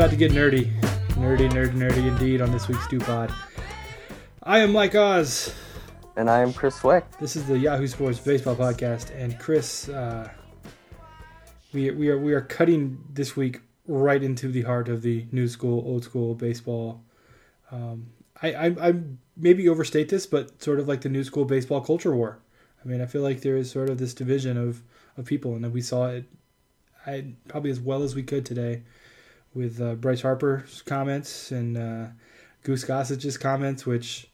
about to get nerdy. Nerdy, nerdy, nerdy indeed on this week's Stew Pod. I am Mike Oz. And I am Chris Cwik. This is the Yahoo Sports Baseball Podcast. And Chris, uh, we, we, are, we are cutting this week right into the heart of the new school, old school baseball. Um, I, I, I maybe overstate this, but sort of like the new school baseball culture war. I mean, I feel like there is sort of this division of, of people, and we saw it I, probably as well as we could today with uh, Bryce Harper's comments and uh, Goose Gossage's comments, which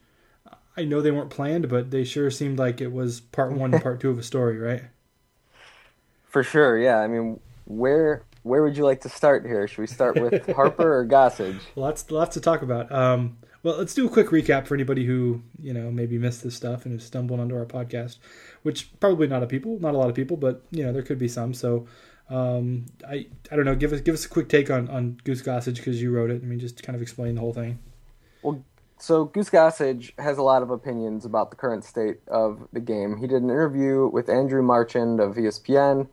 I know they weren't planned, but they sure seemed like it was part one and part two of a story, right? For sure, yeah. I mean, where where would you like to start here? Should we start with Harper or Gossage? Lots lots to talk about. Um, well, let's do a quick recap for anybody who you know maybe missed this stuff and has stumbled onto our podcast, which probably not a people, not a lot of people, but you know there could be some. So um, I I don't know. Give us give us a quick take on on Goose Gossage because you wrote it. I mean, just kind of explain the whole thing. Well, so Goose Gossage has a lot of opinions about the current state of the game. He did an interview with Andrew Marchand of ESPN,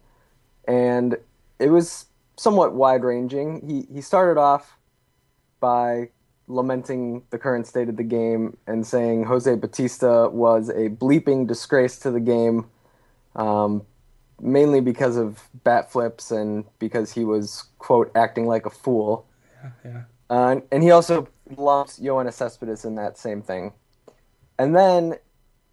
and it was somewhat wide ranging. He he started off by lamenting the current state of the game and saying Jose Bautista was a bleeping disgrace to the game. Um, mainly because of bat flips and because he was quote acting like a fool. Yeah, yeah. Uh, and he also lumps Yoenis Cespedes in that same thing. And then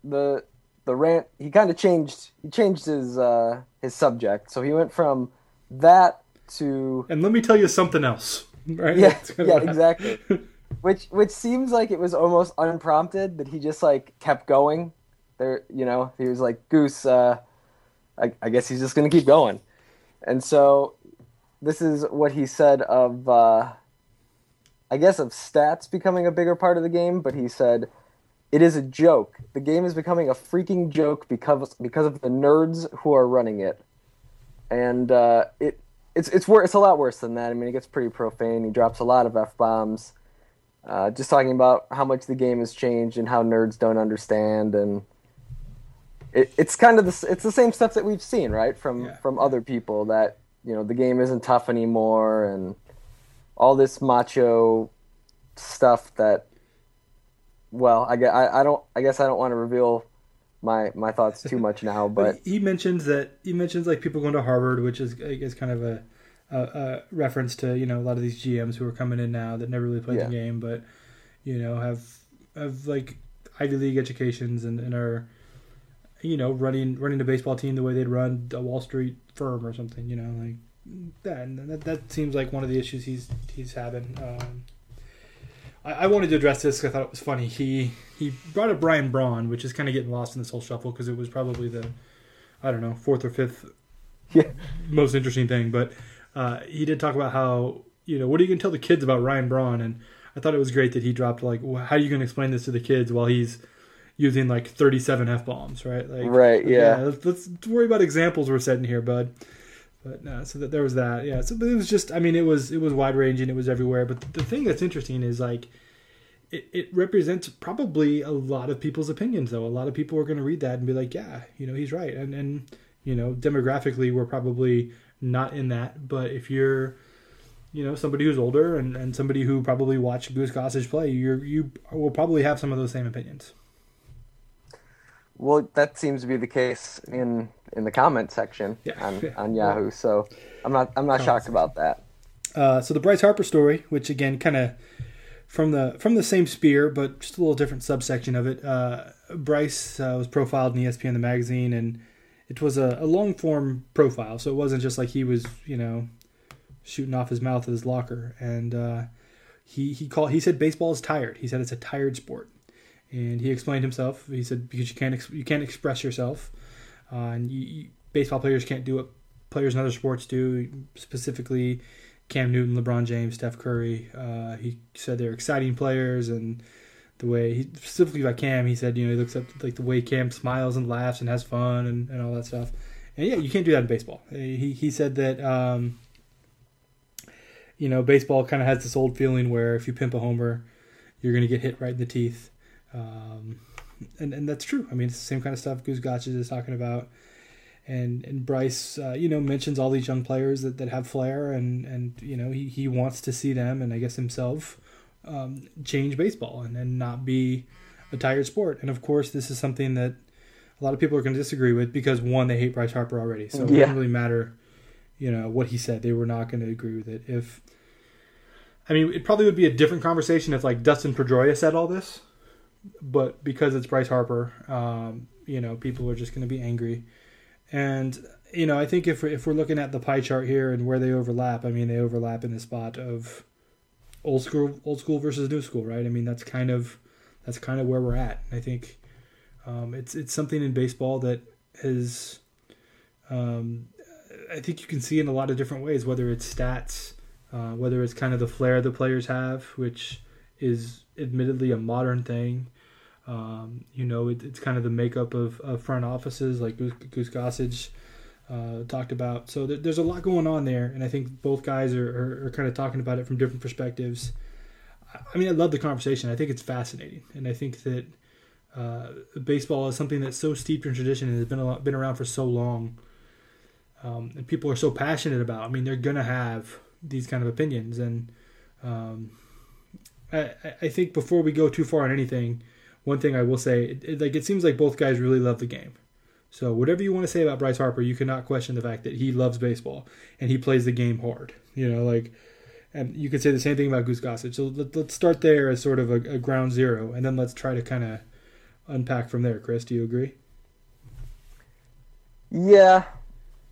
the the rant he kind of changed he changed his uh, his subject. So he went from that to and let me tell you something else. Right? Yeah, yeah, exactly. which which seems like it was almost unprompted that he just like kept going. There, you know, he was like Goose. Uh, I, I guess he's just going to keep going. And so this is what he said of, uh, I guess, of stats becoming a bigger part of the game, but he said, it is a joke. The game is becoming a freaking joke because because of the nerds who are running it, and uh, it it's it's wor- it's a lot worse than that. I mean, it gets pretty profane. He drops a lot of f bombs, uh, just talking about how much the game has changed and how nerds don't understand and it, it's kind of the it's the same stuff that we've seen right from yeah. from other people that you know the game isn't tough anymore and all this macho stuff that well I, I, I don't I guess I don't want to reveal my my thoughts too much now but, but he mentions that he mentions like people going to Harvard which is I guess kind of a, a, a, reference to you know a lot of these GMs who are coming in now that never really played yeah. the game but you know have have like Ivy League educations and, and are you know, running running a baseball team the way they'd run a Wall Street firm or something. You know, like that. That, that seems like one of the issues he's he's having. Um, I, I, wanted to address this because I thought it was funny. He he brought up Ryan Braun, which is kind of getting lost in this whole shuffle because it was probably the I don't know fourth or fifth yeah. most interesting thing. But uh, he did talk about how you know what are you going to tell the kids about Ryan Braun and. I thought it was great that he dropped like, how are you going to explain this to the kids while he's using like 37 f bombs, right? Like, right. Yeah. yeah let's, let's, worry about examples we're setting here, bud. But no, so that there was that. Yeah. So it was just. I mean, it was it was wide ranging. It was everywhere. But the thing that's interesting is like. It, it represents probably a lot of people's opinions, though. A lot of people are going to read that and be like, "Yeah, you know, he's right." And and you know, demographically, we're probably not in that. But if you're you know somebody who's older and, and somebody who probably watched Goose Gossage play, you you will probably have some of those same opinions. Well, that seems to be the case in in the comment section yeah. on, on Yahoo. So I'm not I'm not shocked about that. Uh, so the Bryce Harper story, which again kind of from the from the same spear, but just a little different subsection of it. Uh, Bryce uh, was profiled in ESPN the magazine, and it was a, a, long form profile, so it wasn't just like he was you know shooting off his mouth at his locker. And uh, he he called he said baseball is tired. He said it's a tired sport and he explained himself. He said because you can't ex- you can't express yourself, uh, and you, you, baseball players can't do what players in other sports do. Specifically, Cam Newton, LeBron James, Steph Curry. Uh, he said they're exciting players, and the way he specifically about Cam, he said you know he looks at like the way Cam smiles and laughs and has fun and, and all that stuff. And yeah, you can't do that in baseball. He he said that. Um, you know, baseball kind of has this old feeling where if you pimp a homer, you're going to get hit right in the teeth um, and, and that's true. I mean, it's the same kind of stuff Goose Gossage is talking about. and and Bryce, uh, you know, mentions all these young players that, that have flair, and and you know he, he wants to see them, and I guess himself, um, change baseball and, and not be a tired sport. And of course, this is something that a lot of people are going to disagree with because one, they hate Bryce Harper already, so it doesn't really matter, you know, what he said. They were not going to agree with it. If I mean, it probably would be a different conversation if like Dustin Pedroia said all this, but because it's Bryce Harper, um, you know, people are just going to be angry. And you know, I think if if we're looking at the pie chart here and where they overlap, I mean, they overlap in the spot of old school, old school versus new school, right? I mean, that's kind of that's kind of where we're at. I think um, it's it's something in baseball that is, um, I think you can see in a lot of different ways, whether it's stats, uh, whether it's kind of the flair the players have, which is admittedly a modern thing. Um, you know, it, it's kind of the makeup of, of front offices, like Goose, Gossage uh, talked about. So there, there's a lot going on there, and I think both guys are, are, are kind of talking about it from different perspectives. I- mean, I love the conversation. I think it's fascinating, and I think that uh, baseball is something that's so steeped in tradition and has been lot, been around for so long, um, and people are so passionate about. I mean, they're gonna have these kind of opinions, and um, I, I- think before we go too far on anything, one thing I will say, it, it, like it seems like both guys really love the game. So whatever you want to say about Bryce Harper, you cannot question the fact that he loves baseball and he plays the game hard. You know, like, and you could say the same thing about Goose Gossage. So let, let's start there as sort of a, a ground zero, and then let's try to kind of unpack from there. Chris, do you agree? Yeah,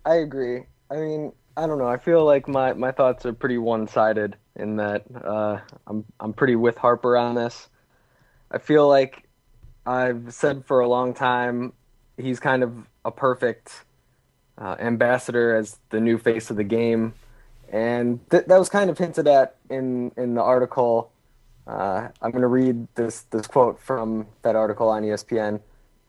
I agree. I mean, I don't know. I feel like my, my thoughts are pretty one sided in that uh, I'm I'm pretty with Harper on this. I feel like I've said for a long time he's kind of a perfect uh, ambassador as the new face of the game, and th- that was kind of hinted at in in the article. Uh, I'm going to read this this quote from that article on ESPN.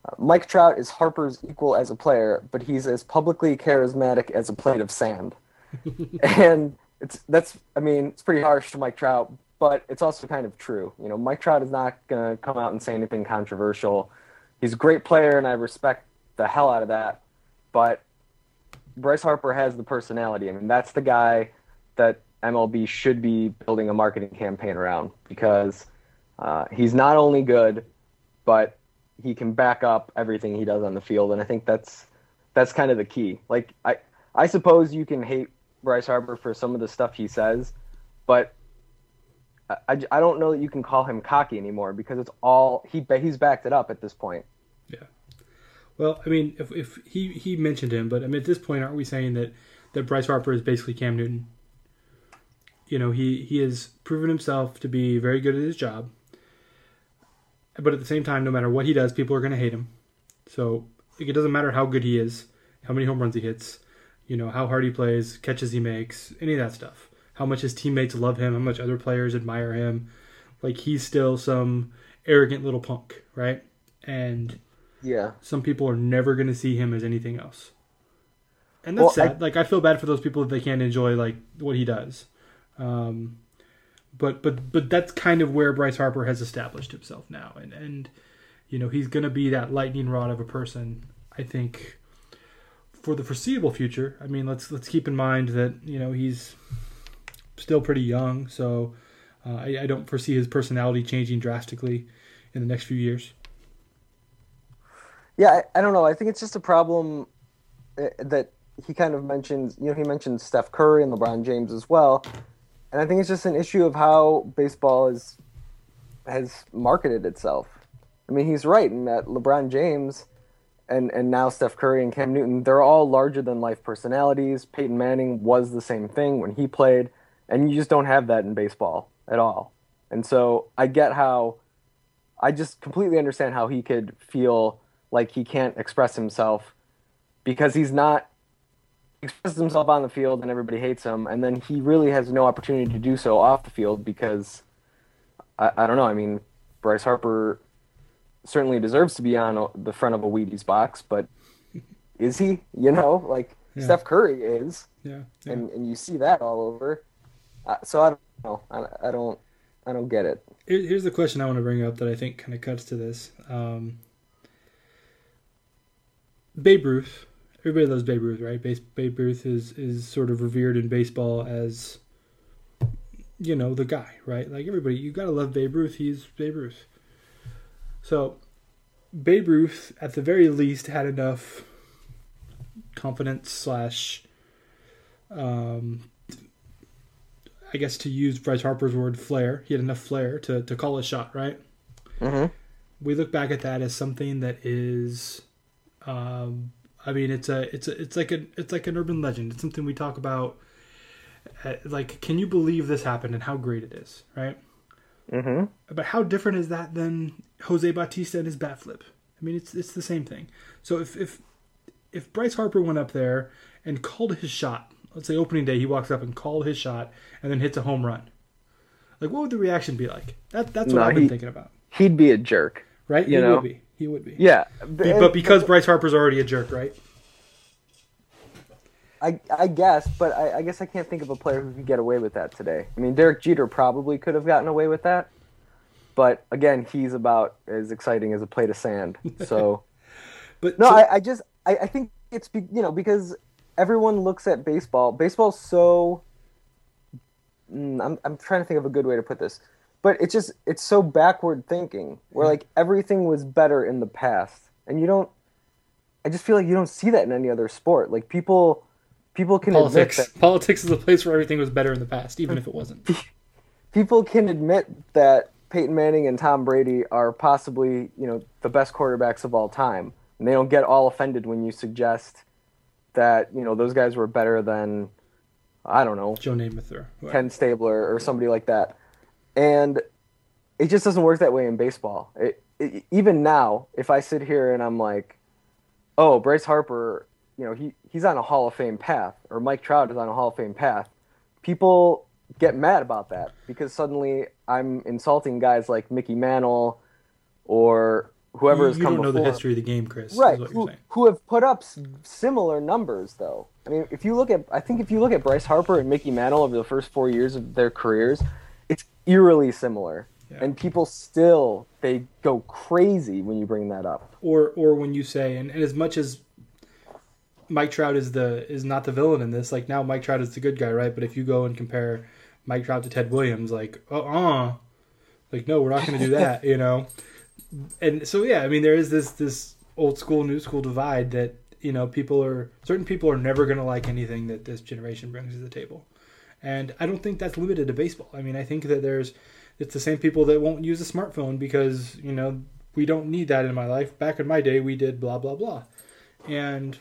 Uh, Mike Trout is Harper's equal as a player, but he's as publicly charismatic as a plate of sand. and it's that's I mean it's pretty harsh to Mike Trout, but it's also kind of true. You know, Mike Trout is not going to come out and say anything controversial. He's a great player, and I respect the hell out of that. But Bryce Harper has the personality. I mean, that's the guy that MLB should be building a marketing campaign around because uh, he's not only good, but he can back up everything he does on the field, and I think that's that's kind of the key. Like I I suppose you can hate Bryce Harper for some of the stuff he says, but I, I, don't know that you can call him cocky anymore because it's all he he's backed it up at this point. Yeah. Well, I mean, if, if he he mentioned him, but I mean, at this point, aren't we saying that that Bryce Harper is basically Cam Newton? You know, he he has proven himself to be very good at his job, but at the same time, no matter what he does, people are going to hate him. So it doesn't matter how good he is, how many home runs he hits, you know, how hard he plays, catches he makes, any of that stuff. How much his teammates love him, how much other players admire him. Like he's still some arrogant little punk, right? And Yeah. some people are never going to see him as anything else. And that's Well, I- sad. like I feel bad for those people that they can't enjoy like what he does. Um, but but but that's kind of where Bryce Harper has established himself now, and and you know he's going to be that lightning rod of a person. I think for the foreseeable future. I mean, let's let's keep in mind that you know he's still pretty young, so uh, I, I don't foresee his personality changing drastically in the next few years. Yeah, I, I don't know. I think it's just a problem uh, that he kind of mentions. You know, he mentioned Steph Curry and LeBron James as well, and I think it's just an issue of how baseball is has marketed itself. I mean, he's right in that LeBron James and and now Steph Curry and Cam Newton, they're all larger than life personalities. Peyton Manning was the same thing when he played, and you just don't have that in baseball at all. And so I get how I just completely understand how he could feel like he can't express himself because he's not expresses himself on the field and everybody hates him, and then he really has no opportunity to do so off the field because I, I don't know. I mean, Bryce Harper certainly deserves to be on the front of a Wheaties box, but is he? You know, like Yeah. Steph Curry is, Yeah, yeah. and and you see that all over. Uh, so I don't know. I, I don't. I don't get it. Here- Here's the question I want to bring up that I think kind of cuts to this. Um, Babe Ruth everybody loves Babe Ruth, right? Base, Babe Ruth is is sort of revered in baseball as you know the guy, right? Like everybody, you gotta love Babe Ruth. He's Babe Ruth. So Babe Ruth, at the very least, had enough confidence slash, um, I guess to use Bryce Harper's word, flair. He had enough flair to to call a shot, right? Mm-hmm. We look back at that as something that is, um, I mean, it's a it's a it's like a it's like an urban legend. It's something we talk about. uh, Like, can you believe this happened and how great it is, right? Mm-hmm. But how different is that than Jose Bautista and his bat flip? I mean, it's it's the same thing. So if if if Bryce Harper went up there and called his shot, let's say opening day, he walks up and called his shot and then hits a home run, like what would the reaction be like? That that's what No, I've been he- thinking about, He'd be a jerk. right? you he know. would be. He would be. Yeah, Be- but because Bryce Harper's already a jerk, right? I, I guess, but I, I guess I can't think of a player who could get away with that today. I mean, Derek Jeter probably could have gotten away with that, but again, he's about as exciting as a plate of sand. So But no, so- I, I just I, I think it's be, you know because everyone looks at baseball. Baseball's so. Mm, I'm I'm trying to think of a good way to put this, but it's just it's so backward thinking where like everything was better in the past, and you don't. I just feel like you don't see that in any other sport. Like people, people can politics. admit that Politics is a place where everything was better in the past, even if it wasn't. people can admit that Peyton Manning and Tom Brady are possibly, you know, the best quarterbacks of all time. And they don't get all offended when you suggest that, you know, those guys were better than I don't know, Joe Namath or whoever. Ken Stabler or somebody like that. And it just doesn't work that way in baseball. It, it, even now, if I sit here and I'm like, "Oh, Bryce Harper, you know, he he's on a Hall of Fame path," or Mike Trout is on a Hall of Fame path, people get mad about that because suddenly I'm insulting guys like Mickey Mantle or whoever you, has you come don't know before. the history of the game, Chris. Right, Is what you're who, saying. who have put up s- similar numbers, though. I mean, if you look at, I think if you look at Bryce Harper and Mickey Mantle over the first four years of their careers, it's eerily similar, Yeah. and people still they go crazy when you bring that up. or or when you say and, and as much as Mike Trout is the is not the villain in this, like now Mike Trout is the good guy, right? But if you go and compare Mike Trout to Ted Williams, like uh uh like no, we're not going to do that, you know. And so yeah, I mean there is this this old school new school divide that you know people are certain people are never going to like anything that this generation brings to the table. And I don't think that's limited to baseball. I mean, I think that there's it's the same people that won't use a smartphone because, you know, we don't need that in my life. Back in my day, we did blah blah blah. And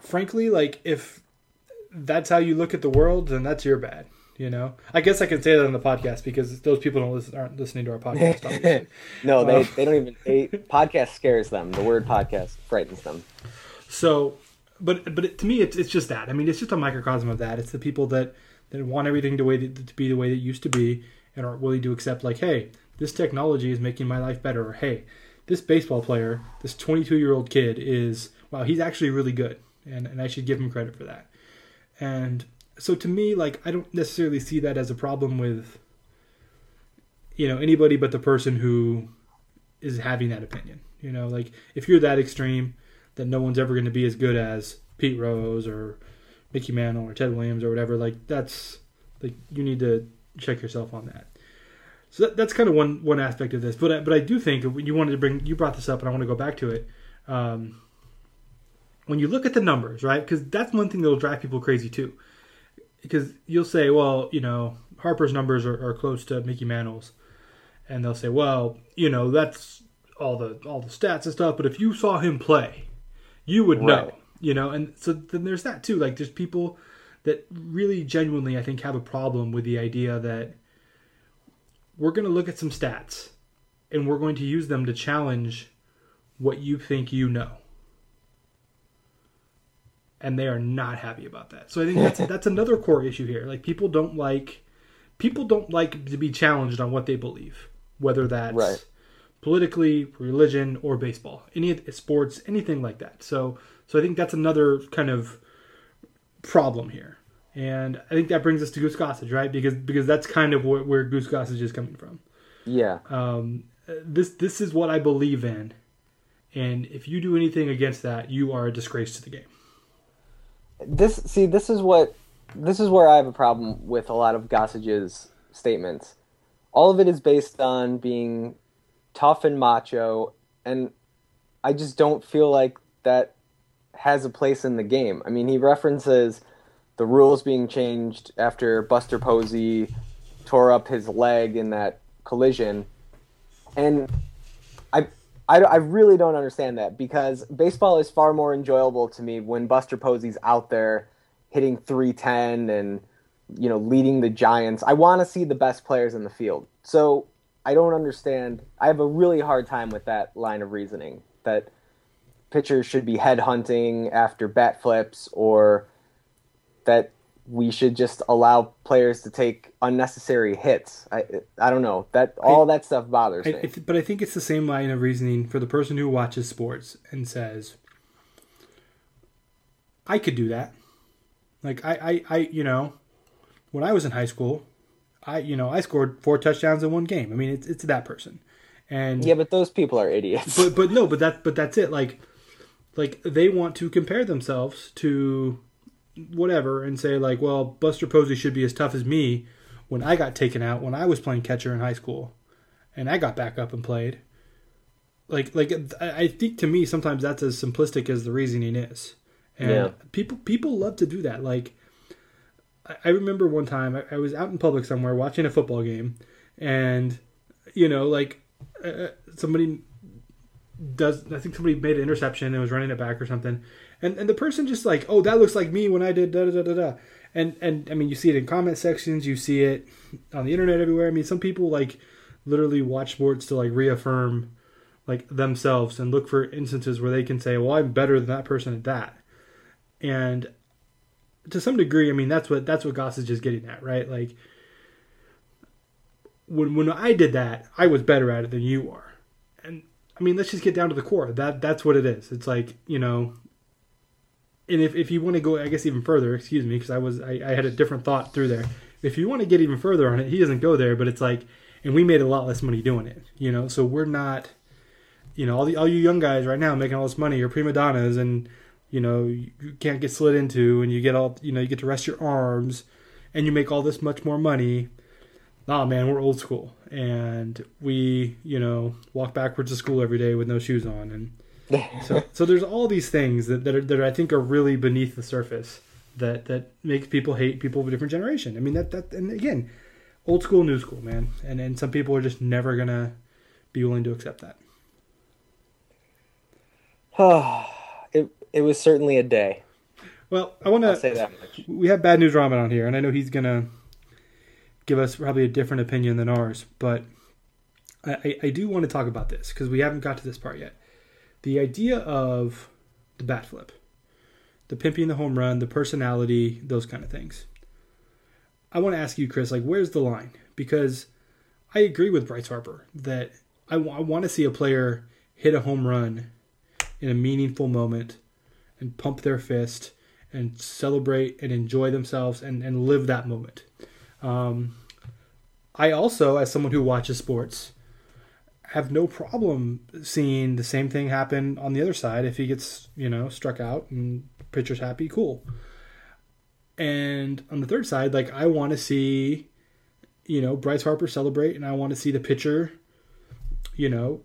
frankly, like if that's how you look at the world, then that's your bad. You know, I guess I can say that on the podcast because those people don't listen, aren't listening to our podcast. Obviously. no, they, Uh, they don't even. They, podcast scares them. The word podcast frightens them. So, but but it, to me, it's it's just that. I mean, it's just a microcosm of that. It's the people that that want everything to way that, to be the way that it used to be and aren't willing to accept like, hey, this technology is making my life better. Or hey, this baseball player, this 22 year old kid is wow, he's actually really good, and and I should give him credit for that. And so to me, like, I don't necessarily see that as a problem with you know anybody but the person who is having that opinion. You know, like if you're that extreme that no one's ever going to be as good as Pete Rose or Mickey Mantle or Ted Williams or whatever, like that's like you need to check yourself on that. So that, that's kind of one one aspect of this, but I, but I do think you wanted to bring you brought this up, and I want to go back to it. Um, when you look at the numbers, right? Because that's one thing that'll drive people crazy too. Because you'll say, well, you know, Harper's numbers are, are close to Mickey Mantle's, and they'll say, well, you know, that's all the all the stats and stuff. But if you saw him play, you would know, you know. And so then there's that too. Like there's people that really genuinely, I think, have a problem with the idea that we're going to look at some stats and we're going to use them to challenge what you think you know. And they are not happy about that. So I think that's that's another core issue here. Like people don't like people don't like to be challenged on what they believe, whether that's Right. politically, religion, or baseball, any sports, anything like that. So so I think that's another kind of problem here. And I think that brings us to Goose Gossage, right? Because because that's kind of where, where Goose Gossage is coming from. Yeah. Um, this this is what I believe in, and if you do anything against that, you are a disgrace to the game. This see this is what this is where I have a problem with a lot of Gossage's statements. All of it is based on being tough and macho, and I just don't feel like that has a place in the game. I mean, he references the rules being changed after Buster Posey tore up his leg in that collision, and I, I, I really don't understand that because baseball is far more enjoyable to me when Buster Posey's out there hitting 310 and you know leading the Giants. I want to see the best players in the field. So I don't understand. I have a really hard time with that line of reasoning that pitchers should be head hunting after bat flips or that we should just allow players to take unnecessary hits. I I don't know that all I, that stuff bothers I, me. but I think it's the same line of reasoning for the person who watches sports and says, "I could do that." Like I I, I you know, when I was in high school, I you know I scored four touchdowns in one game. I mean it's it's that person, and yeah, but those people are idiots. But but no, but that but that's it. Like like they want to compare themselves to whatever and say like, well, Buster Posey should be as tough as me when I got taken out when I was playing catcher in high school, and I got back up and played. Like like I think to me sometimes that's as simplistic as the reasoning is, and yeah. people people love to do that. Like I remember one time I was out in public somewhere watching a football game, and you know like uh, uh, somebody does I think somebody made an interception and was running it back or something, and and the person just like, oh, that looks like me when I did da da da da. And and I mean, you see it in comment sections, you see it on the internet everywhere. I mean, some people like literally watch sports to like reaffirm like themselves and look for instances where they can say, well, I'm better than that person at that. And to some degree, I mean, that's what that's what Gossage just getting at, right? Like when when I did that, I was better at it than you are. And I mean, let's just get down to the core. That that's what it is. It's like you know, and if, if you want to go, I guess even further, excuse me, because I was I, I had a different thought through there. If you want to get even further on it, he doesn't go there, but it's like, and we made a lot less money doing it, you know. So we're not, you know, all the all you young guys right now making all this money are prima donnas, and you know you can't get slid into, and you get all, you know, you get to rest your arms, and you make all this much more money. Oh man, we're old school, and we, you know, walk backwards to school every day with no shoes on, and so, so there's all these things that that, are, that I think are really beneath the surface that that makes people hate people of a different generation. I mean that that and again, old school, new school, man, and and some people are just never gonna be willing to accept that. it it was certainly a day. Well, I want to say that much. We have bad news ramen on here, and I know he's gonna give us probably a different opinion than ours, but I, I do want to talk about this because we haven't got to this part yet the idea of the bat flip, the pimping the home run, the personality, those kind of things. I want to ask you, Chris, like, where's the line? Because I agree with Bryce Harper that I, w- I want to see a player hit a home run in a meaningful moment and pump their fist and celebrate and enjoy themselves and, and live that moment. Um, I also, as someone who watches sports, have no problem seeing the same thing happen on the other side if he gets, you know, struck out and pitcher's happy, cool. And on the third side, like I want to see, you know, Bryce Harper celebrate and I want to see the pitcher, you know,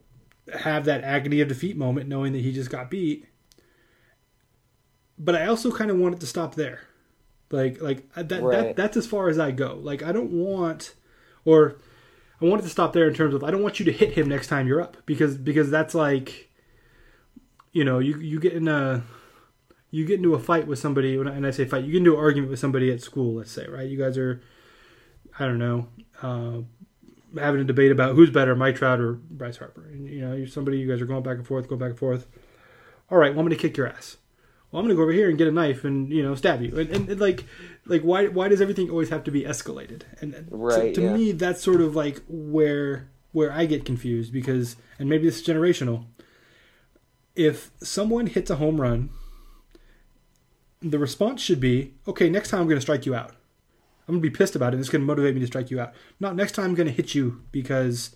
have that agony of defeat moment knowing that he just got beat. But I also kind of want it to stop there. Like like uh, that, right. that that's as far as I go. Like I don't want or I wanted to stop there in terms of I don't want you to hit him next time you're up because because that's like you know you you get in a you get into a fight with somebody and I say fight you get into an argument with somebody at school let's say right? You guys are I don't know uh, having a debate about who's better Mike Trout or Bryce Harper. And you know you're somebody you guys are going back and forth going back and forth. All right well, I'm going to kick your ass well, I'm gonna go over here and get a knife and you know stab you. And, and, and like, like why why does everything always have to be escalated? And, right, to, to yeah. me, that's sort of like where where I get confused because, and maybe this is generational. If someone hits a home run, the response should be, okay, next time I'm gonna strike you out. I'm gonna be pissed about it. and It's gonna motivate me to strike you out. Not next time I'm gonna hit you because,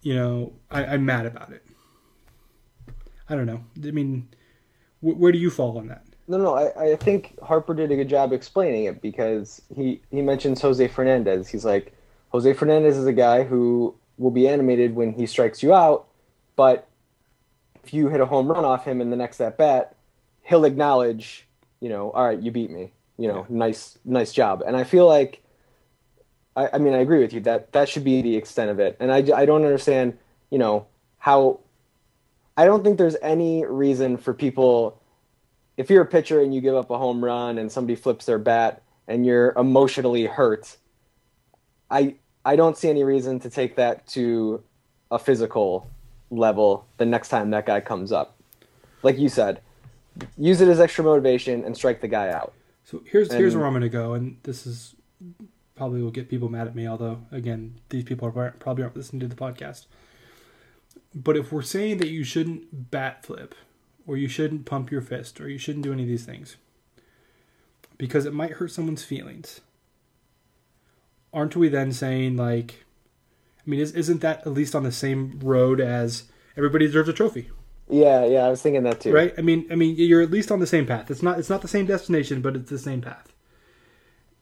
you know, I, I'm mad about it. I don't know. I mean where do you fall on that? No, no, I, I think Harper did a good job explaining it because he, he mentions Jose Fernandez. He's like, Jose Fernandez is a guy who will be animated when he strikes you out, but if you hit a home run off him in the next at bat, he'll acknowledge, you know, all right, you beat me. You know, Yeah. nice, nice job. And I feel like, I, I mean, I agree with you that that should be the extent of it. And I, I don't understand, you know, how. I don't think there's any reason for people. If you're a pitcher and you give up a home run and somebody flips their bat and you're emotionally hurt, I I don't see any reason to take that to a physical level the next time that guy comes up. Like you said, use it as extra motivation and strike the guy out. So here's here's where I'm going to go, and this is probably will get people mad at me. Although again, these people are probably aren't listening to the podcast. But if we're saying that you shouldn't bat flip, or you shouldn't pump your fist, or you shouldn't do any of these things, because it might hurt someone's feelings, aren't we then saying like, I mean, is, isn't that at least on the same road as everybody deserves a trophy? Yeah, yeah, I was thinking that too. right i mean i mean you're at least on the same path it's not it's not the same destination but it's the same path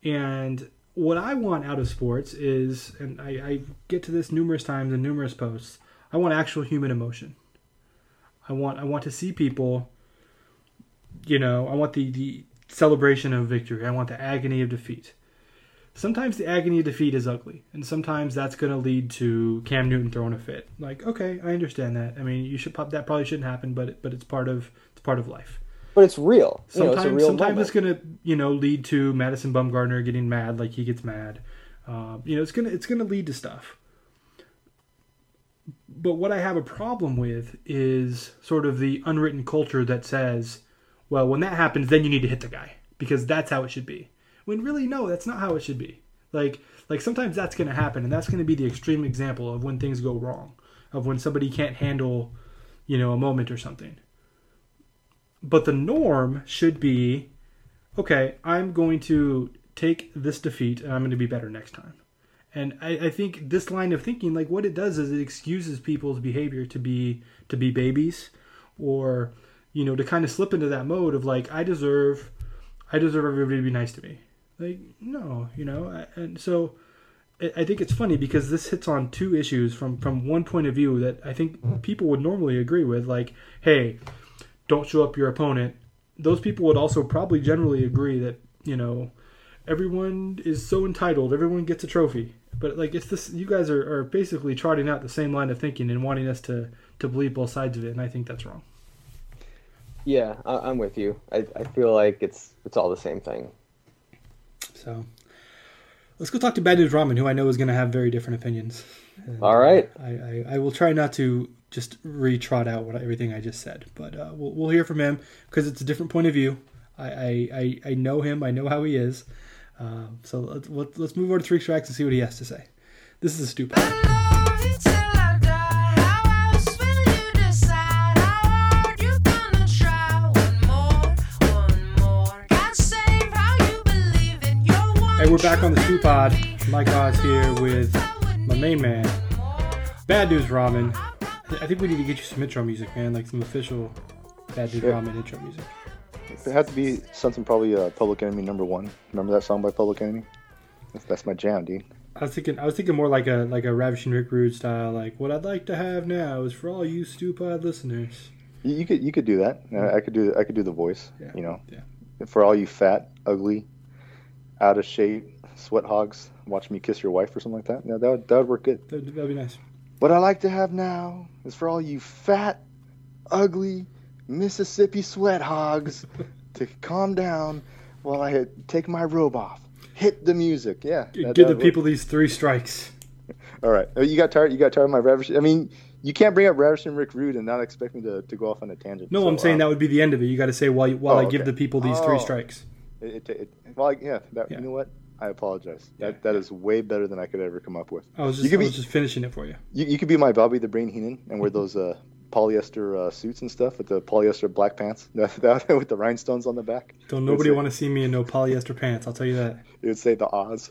and what i want out of sports is and i, I get to this numerous times in numerous posts i want actual human emotion. I want i want to see people you know i want the the celebration of victory. I want the agony of defeat. Sometimes the agony of defeat is ugly and sometimes that's going to lead to cam newton throwing a fit. Like okay i understand that. I mean you should pop that probably shouldn't happen but but it's part of it's part of life. But it's real. You know, sometimes it's real sometimes it's going to you know lead to madison bumgarner getting mad like he gets mad. Um, you know it's to it's going to lead to stuff but what i have a problem with is sort of the unwritten culture that says well when that happens then you need to hit the guy because that's how it should be. When really no that's not how it should be. Like like sometimes that's going to happen and that's going to be the extreme example of when things go wrong of when somebody can't handle you know a moment or something. But the norm should be okay i'm going to take this defeat and i'm going to be better next time and I, I think this line of thinking like what it does is it excuses people's behavior to be to be babies or you know to kind of slip into that mode of like i deserve i deserve everybody to be nice to me like no you know I- and so I- I think it's funny because this hits on two issues from from one point of view that I think mm-hmm. people would normally agree with. Like, hey, don't show up your opponent. Those people would also probably generally agree that you know everyone is so entitled, everyone gets a trophy. But like, it's this. You guys are, are basically trotting out the same line of thinking and wanting us to to believe both sides of it, and I think that's wrong. Yeah, I, I'm with you. I, I feel like it's it's all the same thing. So. Let's go talk to Bad News Ramen, who I know is going to have very different opinions. And, All right. I, I, I will try not to just re-trot out what everything I just said, but uh, we'll, we'll hear from him because it's a different point of view. I, I, I, I know him. I know how he is. Um, so let's, let's let's move over to three strikes and see what he has to say. This is a stupid. Hey, we're back on the Stew Pod. Mike Oz here with my main man, Bad News Ramen. I think we need to get you some intro music, man, like some official Bad News Sure. Ramen intro music. It had to be something probably uh, Public Enemy number one. Remember that song by Public Enemy? That's, that's my jam, dude. I was thinking, I was thinking more like a like a Ravishing Rick Rude style. Like what I'd like to have now is for all you stupid listeners. You, you could you could do that. Uh, I could do I could do the voice. Yeah, You know, yeah. for all you fat, ugly, out of shape, sweat hogs, watch me kiss your wife or something like that. Yeah, that would, that would work good. That'd, that'd be nice. What I like to have now is for all you fat, ugly Mississippi sweat hogs to calm down while I take my robe off. Hit the music. Yeah. that- Give the work. people these three strikes. All right. Oh, You got tired. You got tired of my ravishing. I mean, you can't bring up ravishing Rick Rude and not expect me to, to go off on a tangent. No, So, I'm saying um, that would be the end of it. You got to say while you- while Oh, I give okay. the people these three strikes. It, it, it, well, I- yeah, that, Yeah. You know what? I apologize. Yeah, That that is way better than I could ever come up with. I was You just could I was be- just finishing it for you. You, you could be my Bobby the Brain Heenan and wear those uh, polyester uh, suits and stuff with the polyester black pants with the rhinestones on the back. Don't nobody want to see me in no polyester pants. I'll tell you that. It would say the Oz.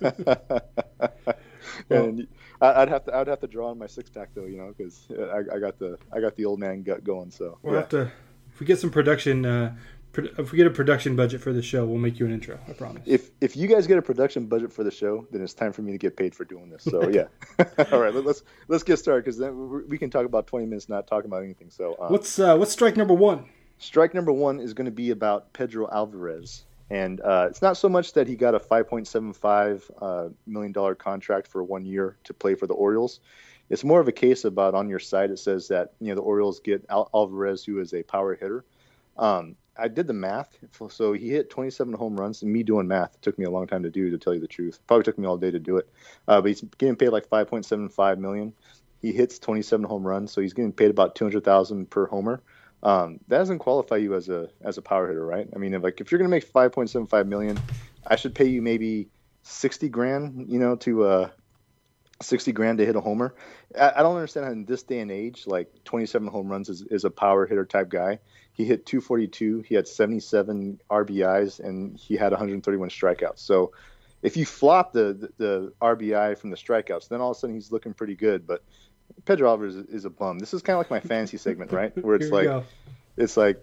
and I- I'd have to I'd have to draw on my six pack though, you know, because I, I got the I got the old man gut going. So We'll yeah. have to if we get some production uh, if we get a production budget for the show, we'll make you an intro. I promise. If if you guys get a production budget for the show, then it's time for me to get paid for doing this. So yeah. All right, let's let's get started because then we can talk about 20 minutes not talking about anything. So uh, what's uh, what's strike number one? Strike number one is going to be about Pedro Alvarez. And uh, it's not so much that he got a 5.75 uh, million dollar contract for one year to play for the Orioles. It's more of a case about on your site it says that you know the Orioles get Al- Alvarez, who is a power hitter. Um, I did the math, so he hit 27 home runs. And me doing math took me a long time to do, to tell you the truth. Probably took me all day to do it. Uh, but he's getting paid like 5.75 million. He hits 27 home runs, so he's getting paid about 200,000 per homer um, that doesn't qualify you as a as a power hitter, right? I mean, if, like if you're going to make 5.75 million, I should pay you maybe 60 grand, you know, to uh, 60 grand to hit a homer. I, I, don't understand how in this day and age, like 27 home runs is, is a power hitter type guy. He hit 242, he had 77 RBIs, and he had 131 strikeouts. So if you flop the, the, the RBI from the strikeouts, then all of a sudden he's looking pretty good. But Pedro Alvarez is, is a bum. This is kind of like my fantasy segment, right? Where it's like, it's like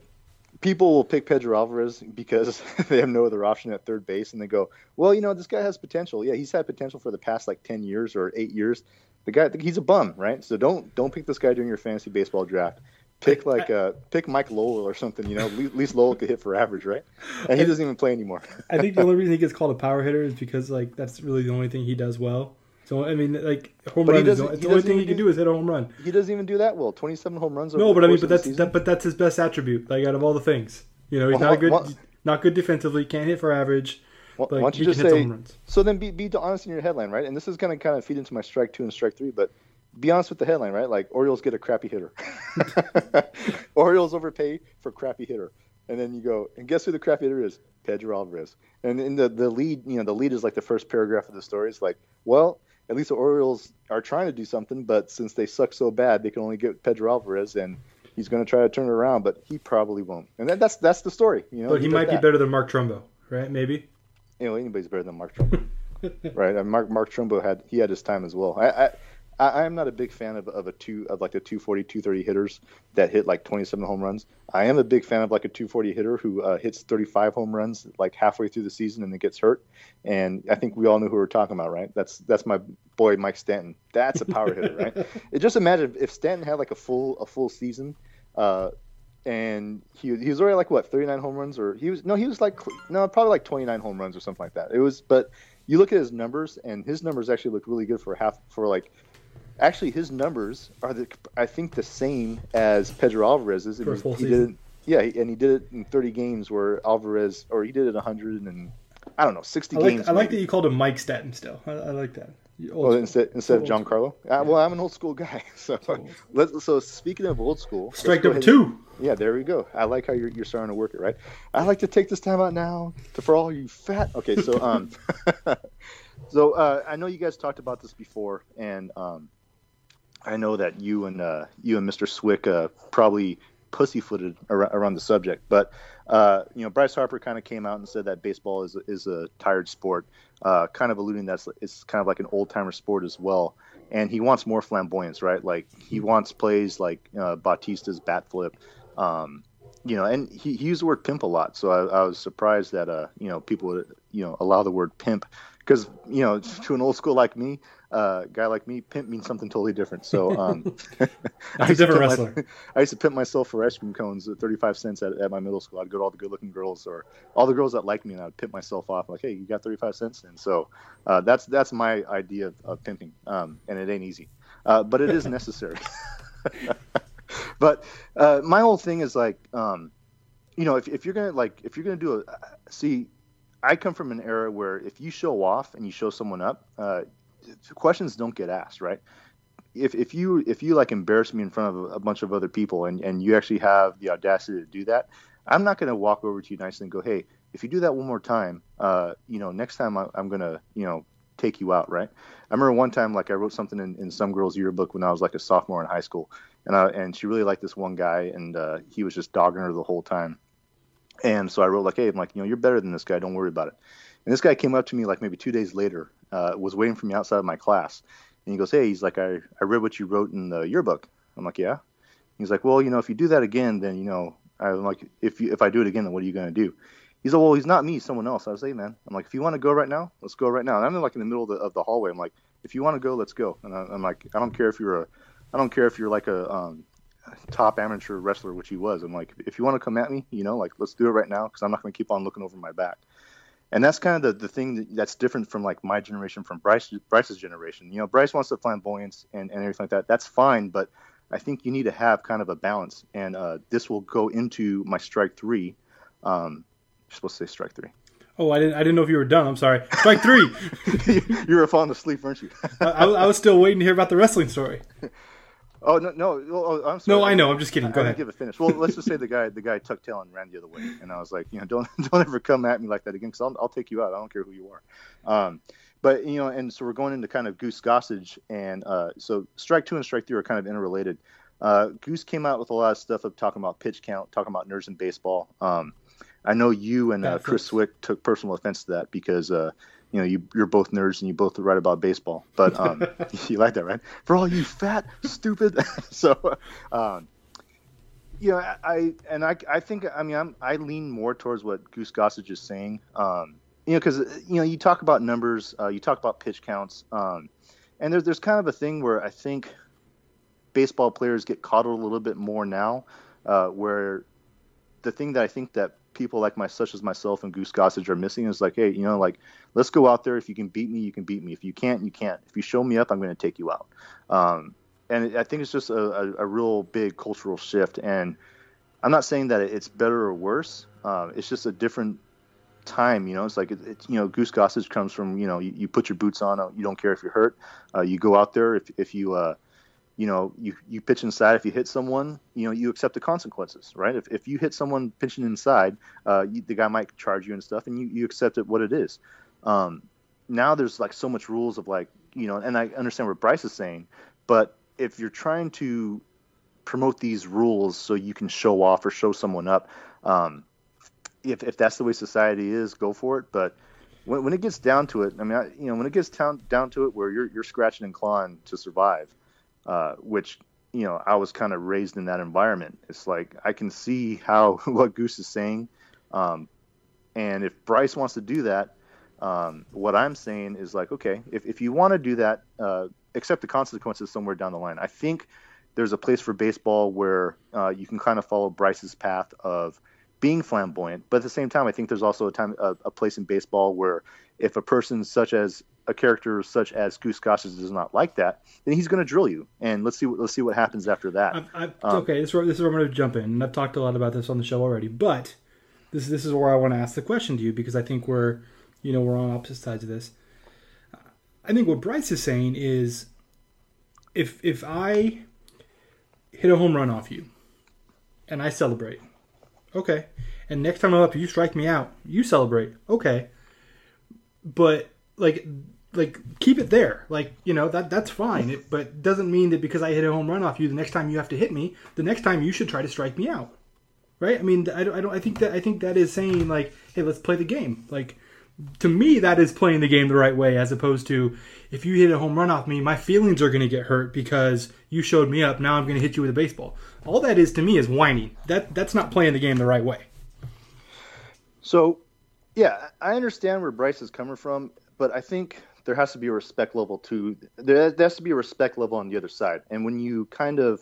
people will pick Pedro Alvarez because they have no other option at third base, and they go, well, you know, this guy has potential. Yeah, he's had potential for the past like ten years or eight years. The guy, he's a bum, right? So don't don't pick this guy during your fantasy baseball draft. Pick like uh, pick Mike Lowell or something. You know, at least Lowell could hit for average, right? And he doesn't even play anymore. I think the only reason he gets called a power hitter is because like that's really the only thing he does well. So I mean, like home but run is the, the only thing he can do is hit a home run. He doesn't even do that well. Twenty-seven home runs. No, but I mean, but that's that, but that's his best attribute. Like out of all the things, you know, he's well, not good, well, not good defensively, can't hit for average. Well, why don't you just say? So then, be be honest in your headline, right? And this is going to kind of feed into my strike two and strike three, but be honest with the headline, right? Like Orioles get a crappy hitter. Orioles overpay for crappy hitter, and then you go, and guess who the crappy hitter is? Pedro Alvarez. And in the the lead, you know, the lead is like the first paragraph of the story. It's like, well, at least the Orioles are trying to do something, but since they suck so bad, they can only get Pedro Alvarez, and he's going to try to turn it around, but he probably won't. And that, that's that's the story, you know. But he might be better than Mark Trumbo, right? Maybe. You know, anybody's better than Mark Trumbo, right? And Mark Mark Trumbo had he had his time as well. I, I I, am not a big fan of, of a two of like the 240, 230 hitters that hit like 27 home runs. I am a big fan of like a 240 hitter who uh, hits 35 home runs like halfway through the season and then gets hurt. And I think we all know who we're talking about, right? That's that's my boy Mike Stanton. That's a power hitter, right? It just imagine if Stanton had like a full a full season. Uh, and he he was already like what 39 home runs or he was no he was like no probably like 29 home runs or something like that. It was but you look at his numbers and his numbers actually look really good for half for like actually his numbers are the I think the same as Pedro Alvarez's. For a full he season. Did it, yeah, and he did it in 30 games where Alvarez, or he did it 100 and I don't know, 60 I like, games. I like that you called him Mike Stanton. Still, I, I like that. Well, instead instead of Giancarlo. yeah. well, I'm an old school guy. So let's. So speaking of old school, strike number two. Yeah, there we go. I like how you're, you're starting to work it right. I like to take this time out now to for all you fat. Okay, so um, so uh, I know you guys talked about this before, and um, I know that you and uh, you and Mr. Cwik uh, probably pussyfooted ar- around the subject, but uh, you know Bryce Harper kind of came out and said that baseball is is a tired sport, uh, kind of alluding that it's kind of like an old timer sport as well, and he wants more flamboyance, right? Like he wants plays like uh, Bautista's bat flip. Um, you know, and he, he used the word pimp a lot, so I, I was surprised that uh, you know people would you know allow the word pimp because you know to an old school like me, uh, guy like me, pimp means something totally different. So um, I a different wrestler. My, I used to pimp myself for ice cream cones at 35 cents at, at my middle school. I'd go to all the good-looking girls or all the girls that liked me, and I'd pimp myself off like, "Hey, you got 35 cents?" And so uh, that's that's my idea of, of pimping, um, and it ain't easy, uh, but it is necessary. but uh, my whole thing is like, um, you know, if, if you're gonna like, if you're gonna do a see I come from an era where if you show off and you show someone up, uh, questions don't get asked, right? If, if you if you like embarrass me in front of a, bunch of other people and, and you actually have the audacity to do that, I'm not going to walk over to you nicely and go, hey, if you do that one more time, uh, you know, next time I, am going to, you know, take you out, right? I remember one time, like I wrote something in, in some girl's yearbook when I was like a sophomore in high school, and I, and she really liked this one guy, and uh, he was just dogging her the whole time. And so I wrote like, hey, I'm like, you know, you're better than this guy. Don't worry about it. And this guy came up to me like maybe two days later, uh, was waiting for me outside of my class. And he goes, hey, he's like, I, I read what you wrote in the yearbook. I'm like, yeah. He's like, well, you know, if you do that again, then, you know, I'm like, if you, if I do it again, then what are you gonna do? He's like, well, he's not me, someone else. I was like, man, I'm like, if you want to go right now, let's go right now. And I'm like in the middle of the, of the hallway. I'm like, if you want to go, let's go. And I, I'm like, I don't care if you're a, I don't care if you're like a um, top amateur wrestler, which he was. I'm like, if you want to come at me, you know, like let's do it right now because I'm not going to keep on looking over my back. And that's kind of the, the thing that, that's different from like my generation from Bryce Bryce's generation. You know, Bryce wants to flamboyance and, and everything like that. That's fine, but I think you need to have kind of a balance. And uh, this will go into my strike three. Um, you're supposed to say strike three. Oh, I didn't. I didn't know if you were done. I'm sorry. Strike three. you were falling asleep, weren't you? I, I, was still waiting to hear about the wrestling story. Oh no, no. Oh, I'm sorry. No, I know. I'm just kidding. Go I ahead. Give it finish. Well, let's just say the guy, the guy tucked tail and ran the other way, and I was like, you know, don't don't ever come at me like that again, because I'll, I'll take you out. I don't care who you are. Um, but you know, and so we're going into kind of Goose Gossage, and uh, so strike two and strike three are kind of interrelated. Uh, Goose came out with a lot of stuff of talking about pitch count, talking about nerds in baseball. Um, I know you and uh, Chris Cwik took personal offense to that because uh, you know you you're both nerds and you both write about baseball. But um, you like that, right? For all you fat, stupid. so, um, you know, I and I I think I mean I'm I lean more towards what Goose Gossage is saying. Um, you know, because you know you talk about numbers, uh, you talk about pitch counts, um, and there's there's kind of a thing where I think baseball players get coddled a little bit more now, uh, where the thing that I think that people like my such as myself and Goose Gossage are missing is like, hey, you know, like let's go out there. If you can beat me, you can beat me. If you can't, you can't. If you show me up, I'm going to take you out. Um, and I think it's just a, a, a, real big cultural shift. And I'm not saying that it's better or worse. Uh, it's just a different time. You know, it's like it, it's you know, Goose Gossage comes from you know, you, you, put your boots on, you don't care if you're hurt. Uh, you go out there if if you uh, you know, you, you pitch inside. If you hit someone, you know, you accept the consequences, right? If, if you hit someone pitching inside, uh, you, the guy might charge you and stuff, and you, you accept it what it is. Um, now there's like so much rules of like, you know, and I understand what Bryce is saying, but if you're trying to promote these rules so you can show off or show someone up, um, if, if that's the way society is, go for it. But when, when it gets down to it, I mean, I, you know, when it gets down, down to it where you're, you're scratching and clawing to survive, uh, which you know I was kind of raised in that environment. It's like I can see how what Goose is saying, um, and if Bryce wants to do that, um, what I'm saying is like, okay, if if you want to do that, uh, accept the consequences somewhere down the line. I think there's a place for baseball where uh, you can kind of follow Bryce's path of being flamboyant, but at the same time, I think there's also a time a, a place in baseball where if a person such as a character such as Goose Gossage does not like that, then he's going to drill you. And let's see what let's see what happens after that. I've, I've, um, okay, this is, where, this is where I'm going to jump in, and I've talked a lot about this on the show already. But this this is where I want to ask the question to you because I think we're you know we're on opposite sides of this. I think what Bryce is saying is, if if I hit a home run off you, and I celebrate, okay, and next time I'm up, you strike me out, you celebrate, okay, but like like keep it there. Like you know that that's fine. It, but doesn't mean that because I hit a home run off you, the next time you have to hit me, the next time you should try to strike me out, right? I mean, I don't, I don't. I think that I think that is saying like, hey, let's play the game. Like to me, that is playing the game the right way, as opposed to if you hit a home run off me, my feelings are going to get hurt because you showed me up. Now I'm going to hit you with a baseball. All that is to me is whining. That that's not playing the game the right way. So, yeah, I understand where Bryce is coming from, but I think there has to be a respect level too. There, has to be a respect level on the other side. And when you kind of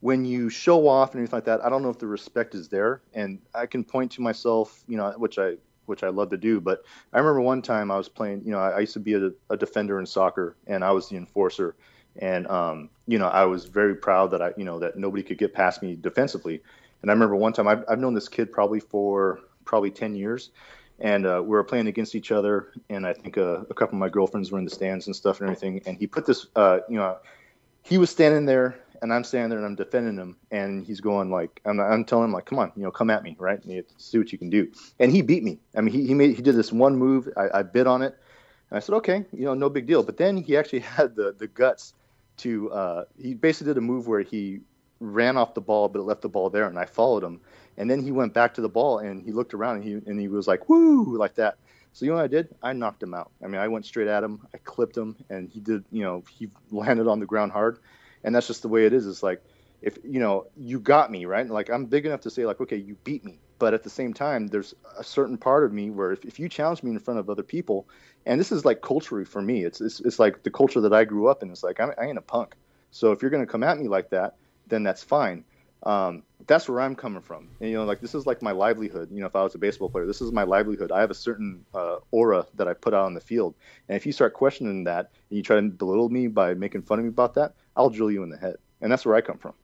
when you show off and anything like that, I don't know if the respect is there. And I can point to myself, you know, which I which I love to do. But I remember one time I was playing. You know, I, used to be a, a, defender in soccer, and I was the enforcer. And um, you know, I was very proud that I, you know, that nobody could get past me defensively. And I remember one time I've, I've known this kid probably for probably ten years, and uh, we were playing against each other. And I think uh, a couple of my girlfriends were in the stands and stuff and everything. And he put this, uh, you know, he was standing there, and I'm standing there, and I'm defending him. And he's going like, I'm, I'm telling him like, come on, you know, come at me, right? See what you can do. And he beat me. I mean, he he made he did this one move. I, I bid on it, and I said, okay, you know, no big deal. But then he actually had the the guts to. Uh, he basically did a move where he ran off the ball, but it left the ball there, and I followed him and then he went back to the ball and he looked around and he and he was like, "Woo!" like that. So you know what I did? I knocked him out. I mean, I went straight at him. I clipped him, and he did. You know, he landed on the ground hard, and that's just the way it is. It's like if you know you got me right, like I'm big enough to say like, okay, you beat me. But at the same time, there's a certain part of me where if, if you challenge me in front of other people, and this is like culturally for me, it's it's, it's like the culture that I grew up in. It's like I'm, I ain't a punk. So if you're gonna come at me like that, then that's fine. Um, that's where I'm coming from. And, you know, like this is like my livelihood. You know, if I was a baseball player, this is my livelihood. I have a certain uh, aura that I put out on the field, and if you start questioning that and you try to belittle me by making fun of me about that, I'll drill you in the head. And that's where I come from.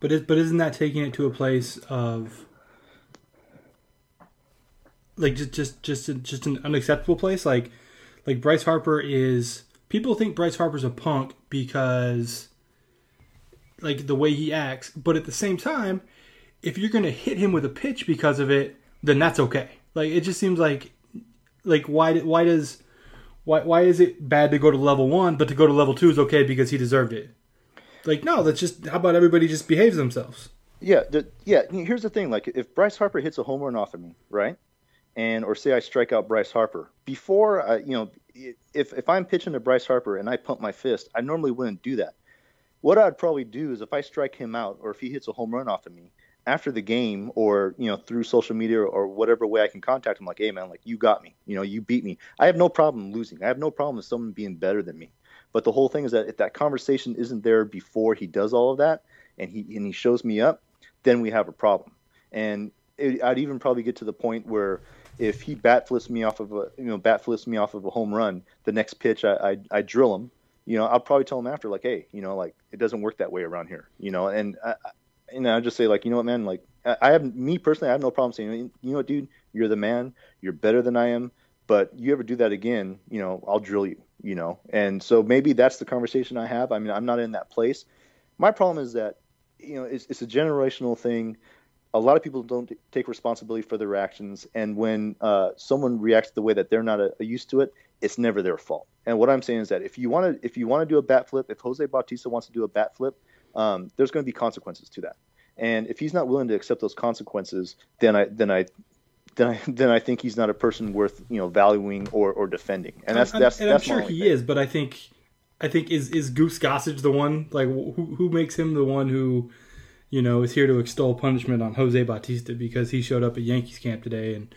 But it, but isn't that taking it to a place of like just just just just an unacceptable place? Like like Bryce Harper is people think Bryce Harper's a punk because like the way he acts, but at the same time, if you're gonna hit him with a pitch because of it, then that's okay. Like it just seems like like why why does why why is it bad to go to level one, but to go to level two is okay because he deserved it? Like no, that's just how about everybody just behaves themselves? Yeah, the, yeah. Here's the thing: like if Bryce Harper hits a home run off of me, right, and or say I strike out Bryce Harper before I, you know, if if I'm pitching to Bryce Harper and I pump my fist, I normally wouldn't do that. What I'd probably do is if I strike him out or if he hits a home run off of me after the game or you know through social media or whatever way I can contact him, like, hey man, like you got me, you know, you beat me. I have no problem losing. I have no problem with someone being better than me. But the whole thing is that if that conversation isn't there before he does all of that and he and he shows me up, then we have a problem. And it, I'd even probably get to the point where if he bat flips me off of a you know bat flips me off of a home run, the next pitch I I, I drill him. You know, I'll probably tell him after like, hey, you know, like it doesn't work that way around here. You know, and I, and I just say like, you know what, man, like I have me personally, I have no problem saying, you know what, dude, you're the man, you're better than I am, but you ever do that again, you know, I'll drill you. You know, and so maybe that's the conversation I have. I mean, I'm not in that place. My problem is that you know it's, it's a generational thing a lot of people don't take responsibility for their actions, and when uh, someone reacts the way that they're not uh, used to it, it's never their fault. And what I'm saying is that if you want to, if you want to do a bat flip, if Jose Bautista wants to do a bat flip, um, there's going to be consequences to that. And if he's not willing to accept those consequences, then I, then I, then I, then I think he's not a person worth you know valuing or, or defending. And that's that's and that's I'm sure he thing. is, but I think, I think is is Goose Gossage the one like who who makes him the one who you know, is here to extol punishment on Jose Bautista because he showed up at Yankees camp today and,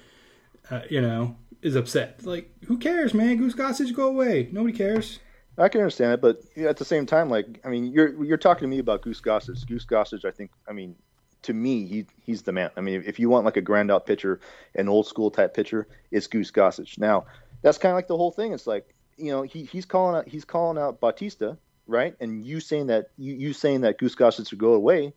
uh, you know, is upset. Like, who cares, man? Goose Gossage, go away. Nobody cares. I can understand it, but at the same time, like, I mean, you're you're talking to me about Goose Gossage. Goose Gossage, I think, I mean, to me, he he's the man. I mean, if you want like a grand out pitcher, an old school type pitcher, it's Goose Gossage. Now, that's kind of like the whole thing. It's like, you know, he he's calling out he's calling out Bautista, right? And you saying that you you saying that Goose Gossage should go away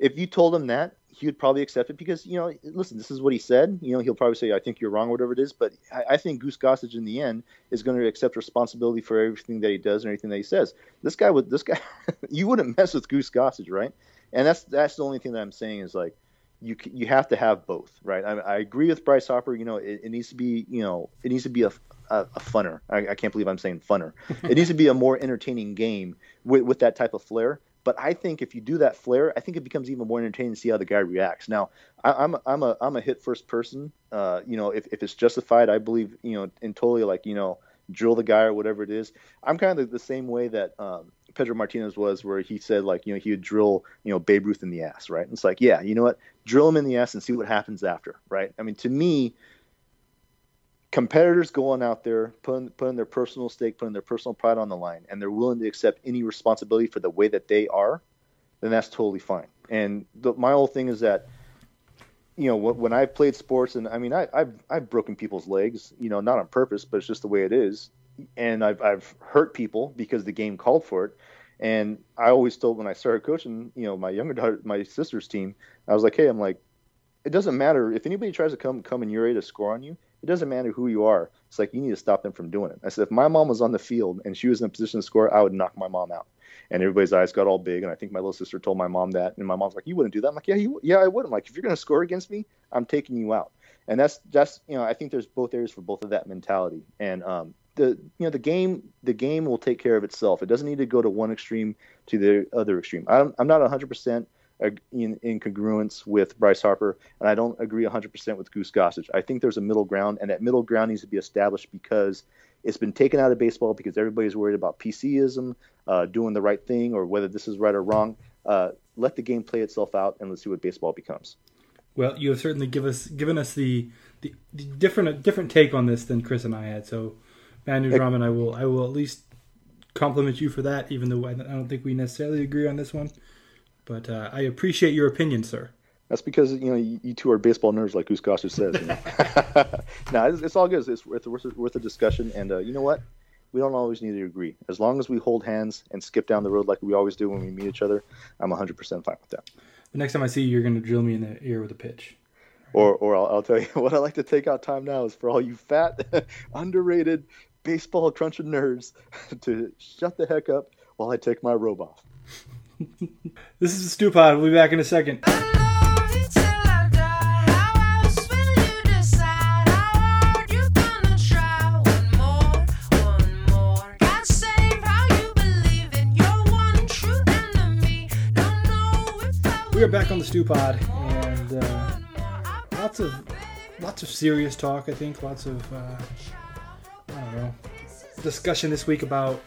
if you told him that, he would probably accept it because you know, listen, this is what he said. You know, he'll probably say, "I think you're wrong," whatever it is. But I, I think Goose Gossage in the end is going to accept responsibility for everything that he does and everything that he says. This guy would, this guy, you wouldn't mess with Goose Gossage, right? And that's that's the only thing that I'm saying is like, you you have to have both, right? I, I agree with Bryce Harper. You know, it, it, needs to be, you know, it needs to be a a, a funner. I, I, can't believe I'm saying funner. it needs to be a more entertaining game with, with that type of flair. But I think if you do that flare, I think it becomes even more entertaining to see how the guy reacts. Now, I, am I'm a I'm a hit first person. Uh, you know, if, if it's justified, I believe you know in totally like you know drill the guy or whatever it is. I'm kind of the same way that um, Pedro Martinez was, where he said like you know he would drill you know Babe Ruth in the ass, right? And it's like yeah, you know what, drill him in the ass and see what happens after, right? I mean, to me, competitors going out there putting putting their personal stake, putting their personal pride on the line, and they're willing to accept any responsibility for the way that they are, then that's totally fine. And the, my whole thing is that, you know, when I've played sports, and I mean, I, have I've broken people's legs, you know, not on purpose, but it's just the way it is, and I've I've hurt people because the game called for it. And I always told when I started coaching, you know, my younger daughter, my sister's team, I was like, hey, I'm like, it doesn't matter if anybody tries to come come in your area to score on you it doesn't matter who you are. It's like you need to stop them from doing it. I said, if my mom was on the field and she was in a position to score, I would knock my mom out. And everybody's eyes got all big. And I think my little sister told my mom that. And my mom's like, you wouldn't do that. I'm like, yeah, you, yeah, I would. I'm like, if you're going to score against me, I'm taking you out. And that's that's you know I think there's both areas for both of that mentality. And um, the you know the game the game will take care of itself. It doesn't need to go to one extreme to the other extreme. I'm, I'm not 100 percent in, in congruence with Bryce Harper, and I don't agree 100% with Goose Gossage. I think there's a middle ground, and that middle ground needs to be established because it's been taken out of baseball because everybody's worried about PCism, uh, doing the right thing, or whether this is right or wrong. Uh, let the game play itself out, and let's see what baseball becomes. Well, you have certainly give us given us the, the, the different different take on this than Chris and I had. So, Bad News Ramen, I will I will at least compliment you for that, even though I don't think we necessarily agree on this one. But uh, I appreciate your opinion, sir. That's because you know you, two are baseball nerds, like Goose Gossage says. You know? no, it's, it's, all good. It's worth, worth, worth a discussion, and uh, you know what? We don't always need to agree. As long as we hold hands and skip down the road like we always do when we meet each other, I'm 100% fine with that. The next time I see you, you're going to drill me in the ear with a pitch. Or, or I'll, I'll tell you what I like to take out time now is for all you fat, underrated baseball crunching nerds to shut the heck up while I take my robe off. This is the Stew Pod. We'll be back in a second. We are back on the Stew Pod, and uh, lots of lots of serious talk. I think lots of uh, I don't know discussion this week about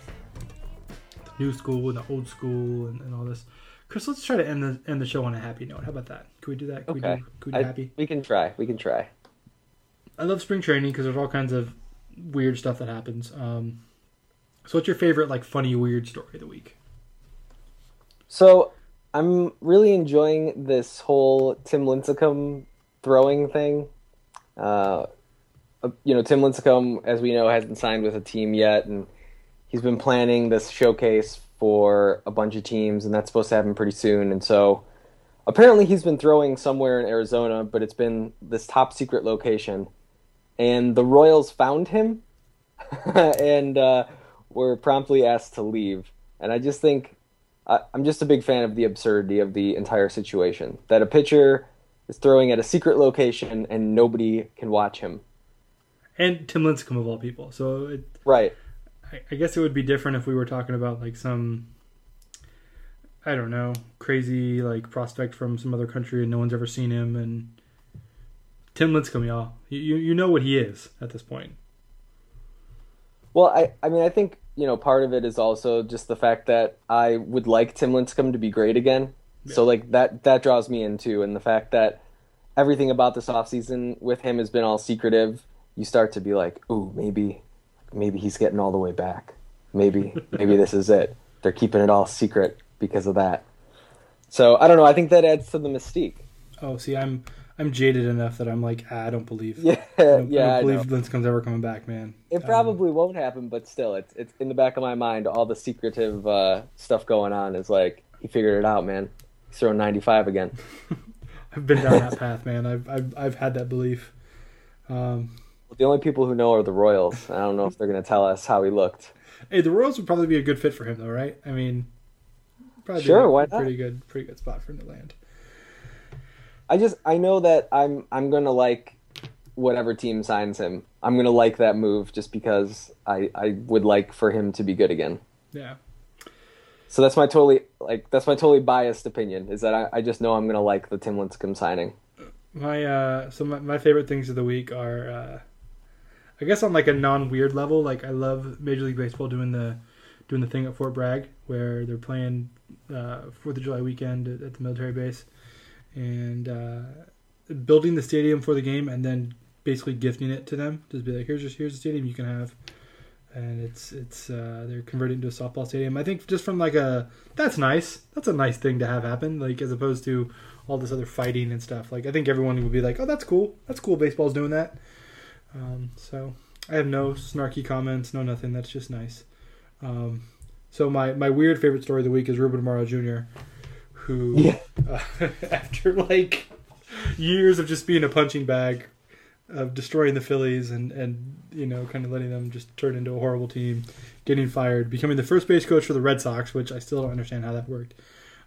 new school and the old school and, and all this. Chris, let's try to end the end the show on a happy note. How about that? Can we do that? Can okay. we do, can we do I, happy? We can try. We can try. I love spring training because there's all kinds of weird stuff that happens. Um, so, what's your favorite like funny weird story of the week? So I'm really enjoying this whole Tim Lincecum throwing thing. Uh, you know, Tim Lincecum, as we know, hasn't signed with a team yet, and he's been planning this showcase for a bunch of teams, and that's supposed to happen pretty soon. And so, apparently, he's been throwing somewhere in Arizona, but it's been this top secret location, and the Royals found him, and uh, were promptly asked to leave. And I just think I'm just a big fan of the absurdity of the entire situation. That a pitcher is throwing at a secret location and nobody can watch him. And Tim Lincecum of all people. So it, right. I, guess it would be different if we were talking about like some, I don't know, crazy like prospect from some other country and no one's ever seen him. And Tim Lincecum, y'all, you you know what he is at this point. Well, I I mean I think you know, part of it is also just the fact that I would like Tim Lincecum to be great again. Yeah. So like that that draws me into and the fact that everything about this offseason with him has been all secretive, you start to be like, "Ooh, maybe maybe he's getting all the way back. Maybe maybe this is it. They're keeping it all secret because of that." So, I don't know, I think that adds to the mystique. Oh, see, I'm I'm jaded enough that I'm like, ah, I don't believe. Yeah, I don't, yeah. I don't believe ever coming back, man. It um, probably um, won't happen, but still, it's it's in the back of my mind. All the secretive uh, stuff going on is like he figured it out, man. He's throwing 95 again. I've been down that path, man. I've I've I've had that belief. Um, the only people who know are the Royals. I don't know if they're going to tell us how he looked. Hey, the Royals would probably be a good fit for him, though, right? I mean, probably sure, a, why not? Pretty good, pretty good spot for him to land. I just I know that I'm I'm gonna like whatever team signs him. I'm gonna like that move just because I I would like for him to be good again. Yeah. So that's my totally like that's my totally biased opinion is that I, I just know I'm gonna like the Tim Lincecum signing. My uh so my, my favorite things of the week are uh I guess on like a non weird level, like I love Major League Baseball doing the doing the thing at Fort Bragg where they're playing uh Fourth of July weekend at, at the military base and uh, building the stadium for the game and then basically gifting it to them. Just be like, here's just here's a stadium you can have, and it's it's uh, they're converting to a softball stadium. I think just from like a that's nice. That's a nice thing to have happen. Like as opposed to all this other fighting and stuff. Like I think everyone would be like, oh, that's cool. That's cool. Baseball's doing that. Um, so I have no snarky comments, no nothing. That's just nice. Um, so my, my weird favorite story of the week is Ruben Amaro Jr who, yeah. uh, after like years of just being a punching bag, of destroying the Phillies and and you know kind of letting them just turn into a horrible team, getting fired, becoming the first base coach for the Red Sox, which I still don't understand how that worked.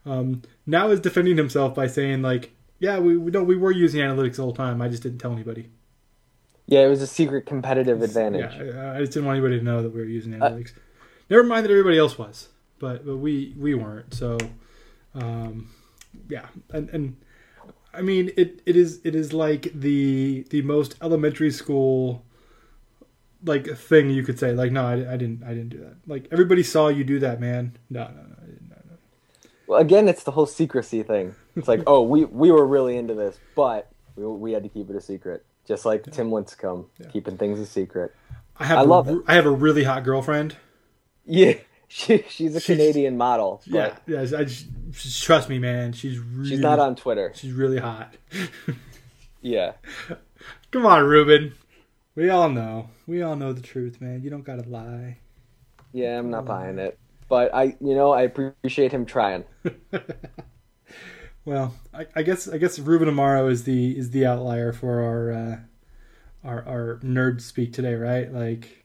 Um, now is defending himself by saying like, yeah, we we, no, we were using analytics the whole time. I just didn't tell anybody. Yeah, it was a secret competitive advantage. Yeah, I just didn't want anybody to know that we were using uh, analytics. Uh, Never mind that everybody else was, but but we we weren't. So um, yeah, and and I mean it it is it is like the the most elementary school like thing you could say like no I, I didn't I didn't do that like everybody saw you do that man no no no I didn't no, no. Well, again, it's the whole secrecy thing. It's like, oh, we we were really into this, but we, we had to keep it a secret, just like Tim Lincecum Yeah. keeping things a secret. I have I a, love it. I have a really hot girlfriend. Yeah, she, she's a She's- Canadian model, Yeah, yeah. I just, just trust me, man. She's really, she's not on Twitter. She's really hot. Yeah, Come on, Ruben. We all know. We all know the truth, man. You don't gotta lie. yeah, I'm not buying it, but I, you know, I appreciate him trying. Well, I, I guess I guess Ruben Amaro is the is the outlier for our uh, our our nerd speak today, right? Like,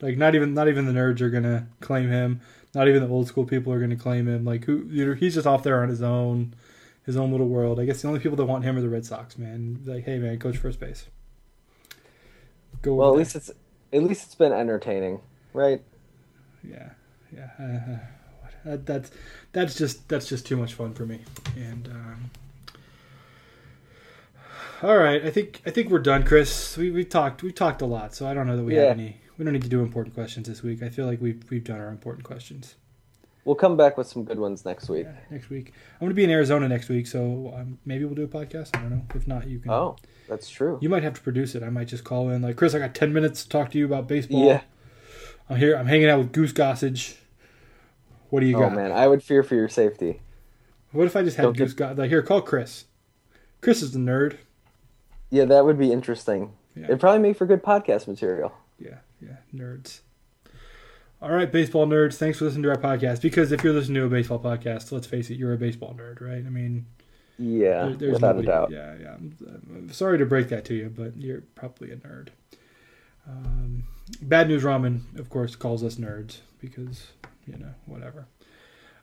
like not even not even the nerds are gonna claim him. Not even the old school people are gonna claim him. Like, who you know, he's just off there on his own, his own little world. I guess the only people that want him are the Red Sox, man. Like, hey, man, coach first base. Go. Well, at over least it's at least it's been entertaining, right? yeah, yeah. Uh, uh, that, that's that's just that's just too much fun for me. And um, all right, I think I think we're done, Chris. We we talked we talked a lot, so I don't know that we Yeah. have any. We don't need to do important questions this week. I feel like we've we've done our important questions. We'll come back with some good ones next week. Yeah, next week, I'm going to be in Arizona next week, so um, maybe we'll do a podcast. I don't know. If not, you can. Oh, that's true. You might have to produce it. I might just call in like Chris. I got ten minutes to talk to you about baseball. Yeah. I'm here. I'm hanging out with Goose Gossage. What do you Oh got? man, I would fear for your safety. What if I just had Don't get- Goose Gossage? Like here, call Chris. Chris is the nerd. Yeah, that would be interesting. Yeah. It'd probably make for good podcast material. Yeah, yeah, nerds. All right, baseball nerds. Thanks for listening to our podcast. Because if you're listening to a baseball podcast, let's face it, you're a baseball nerd, right? I mean, Yeah, there- there's without nobody, a doubt. Yeah, yeah. I'm, I'm sorry to break that to you, but you're probably a nerd. Um, Bad News Ramen, of course, calls us nerds because you know whatever.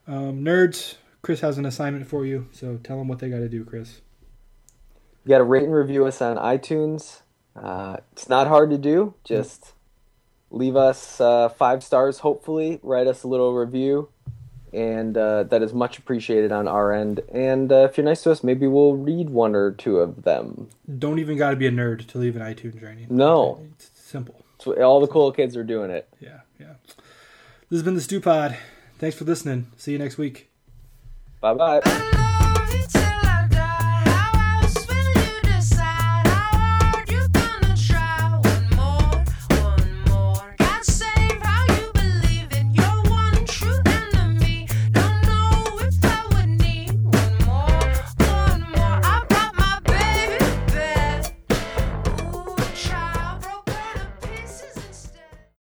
Um, nerds. Chris has an assignment for you, so tell them what they got to do, Chris. You got to rate and review us on iTunes. Uh, it's not hard to do. Just leave us uh, five stars, hopefully. Write us a little review. And uh, that is much appreciated on our end. And uh, if you're nice to us, maybe we'll read one or two of them. Don't even got to be a nerd to leave an iTunes rating. No. it's simple. So all the cool kids are doing it. Yeah, yeah. This has been the Stew Pod. Thanks for listening. See you next week. Bye bye.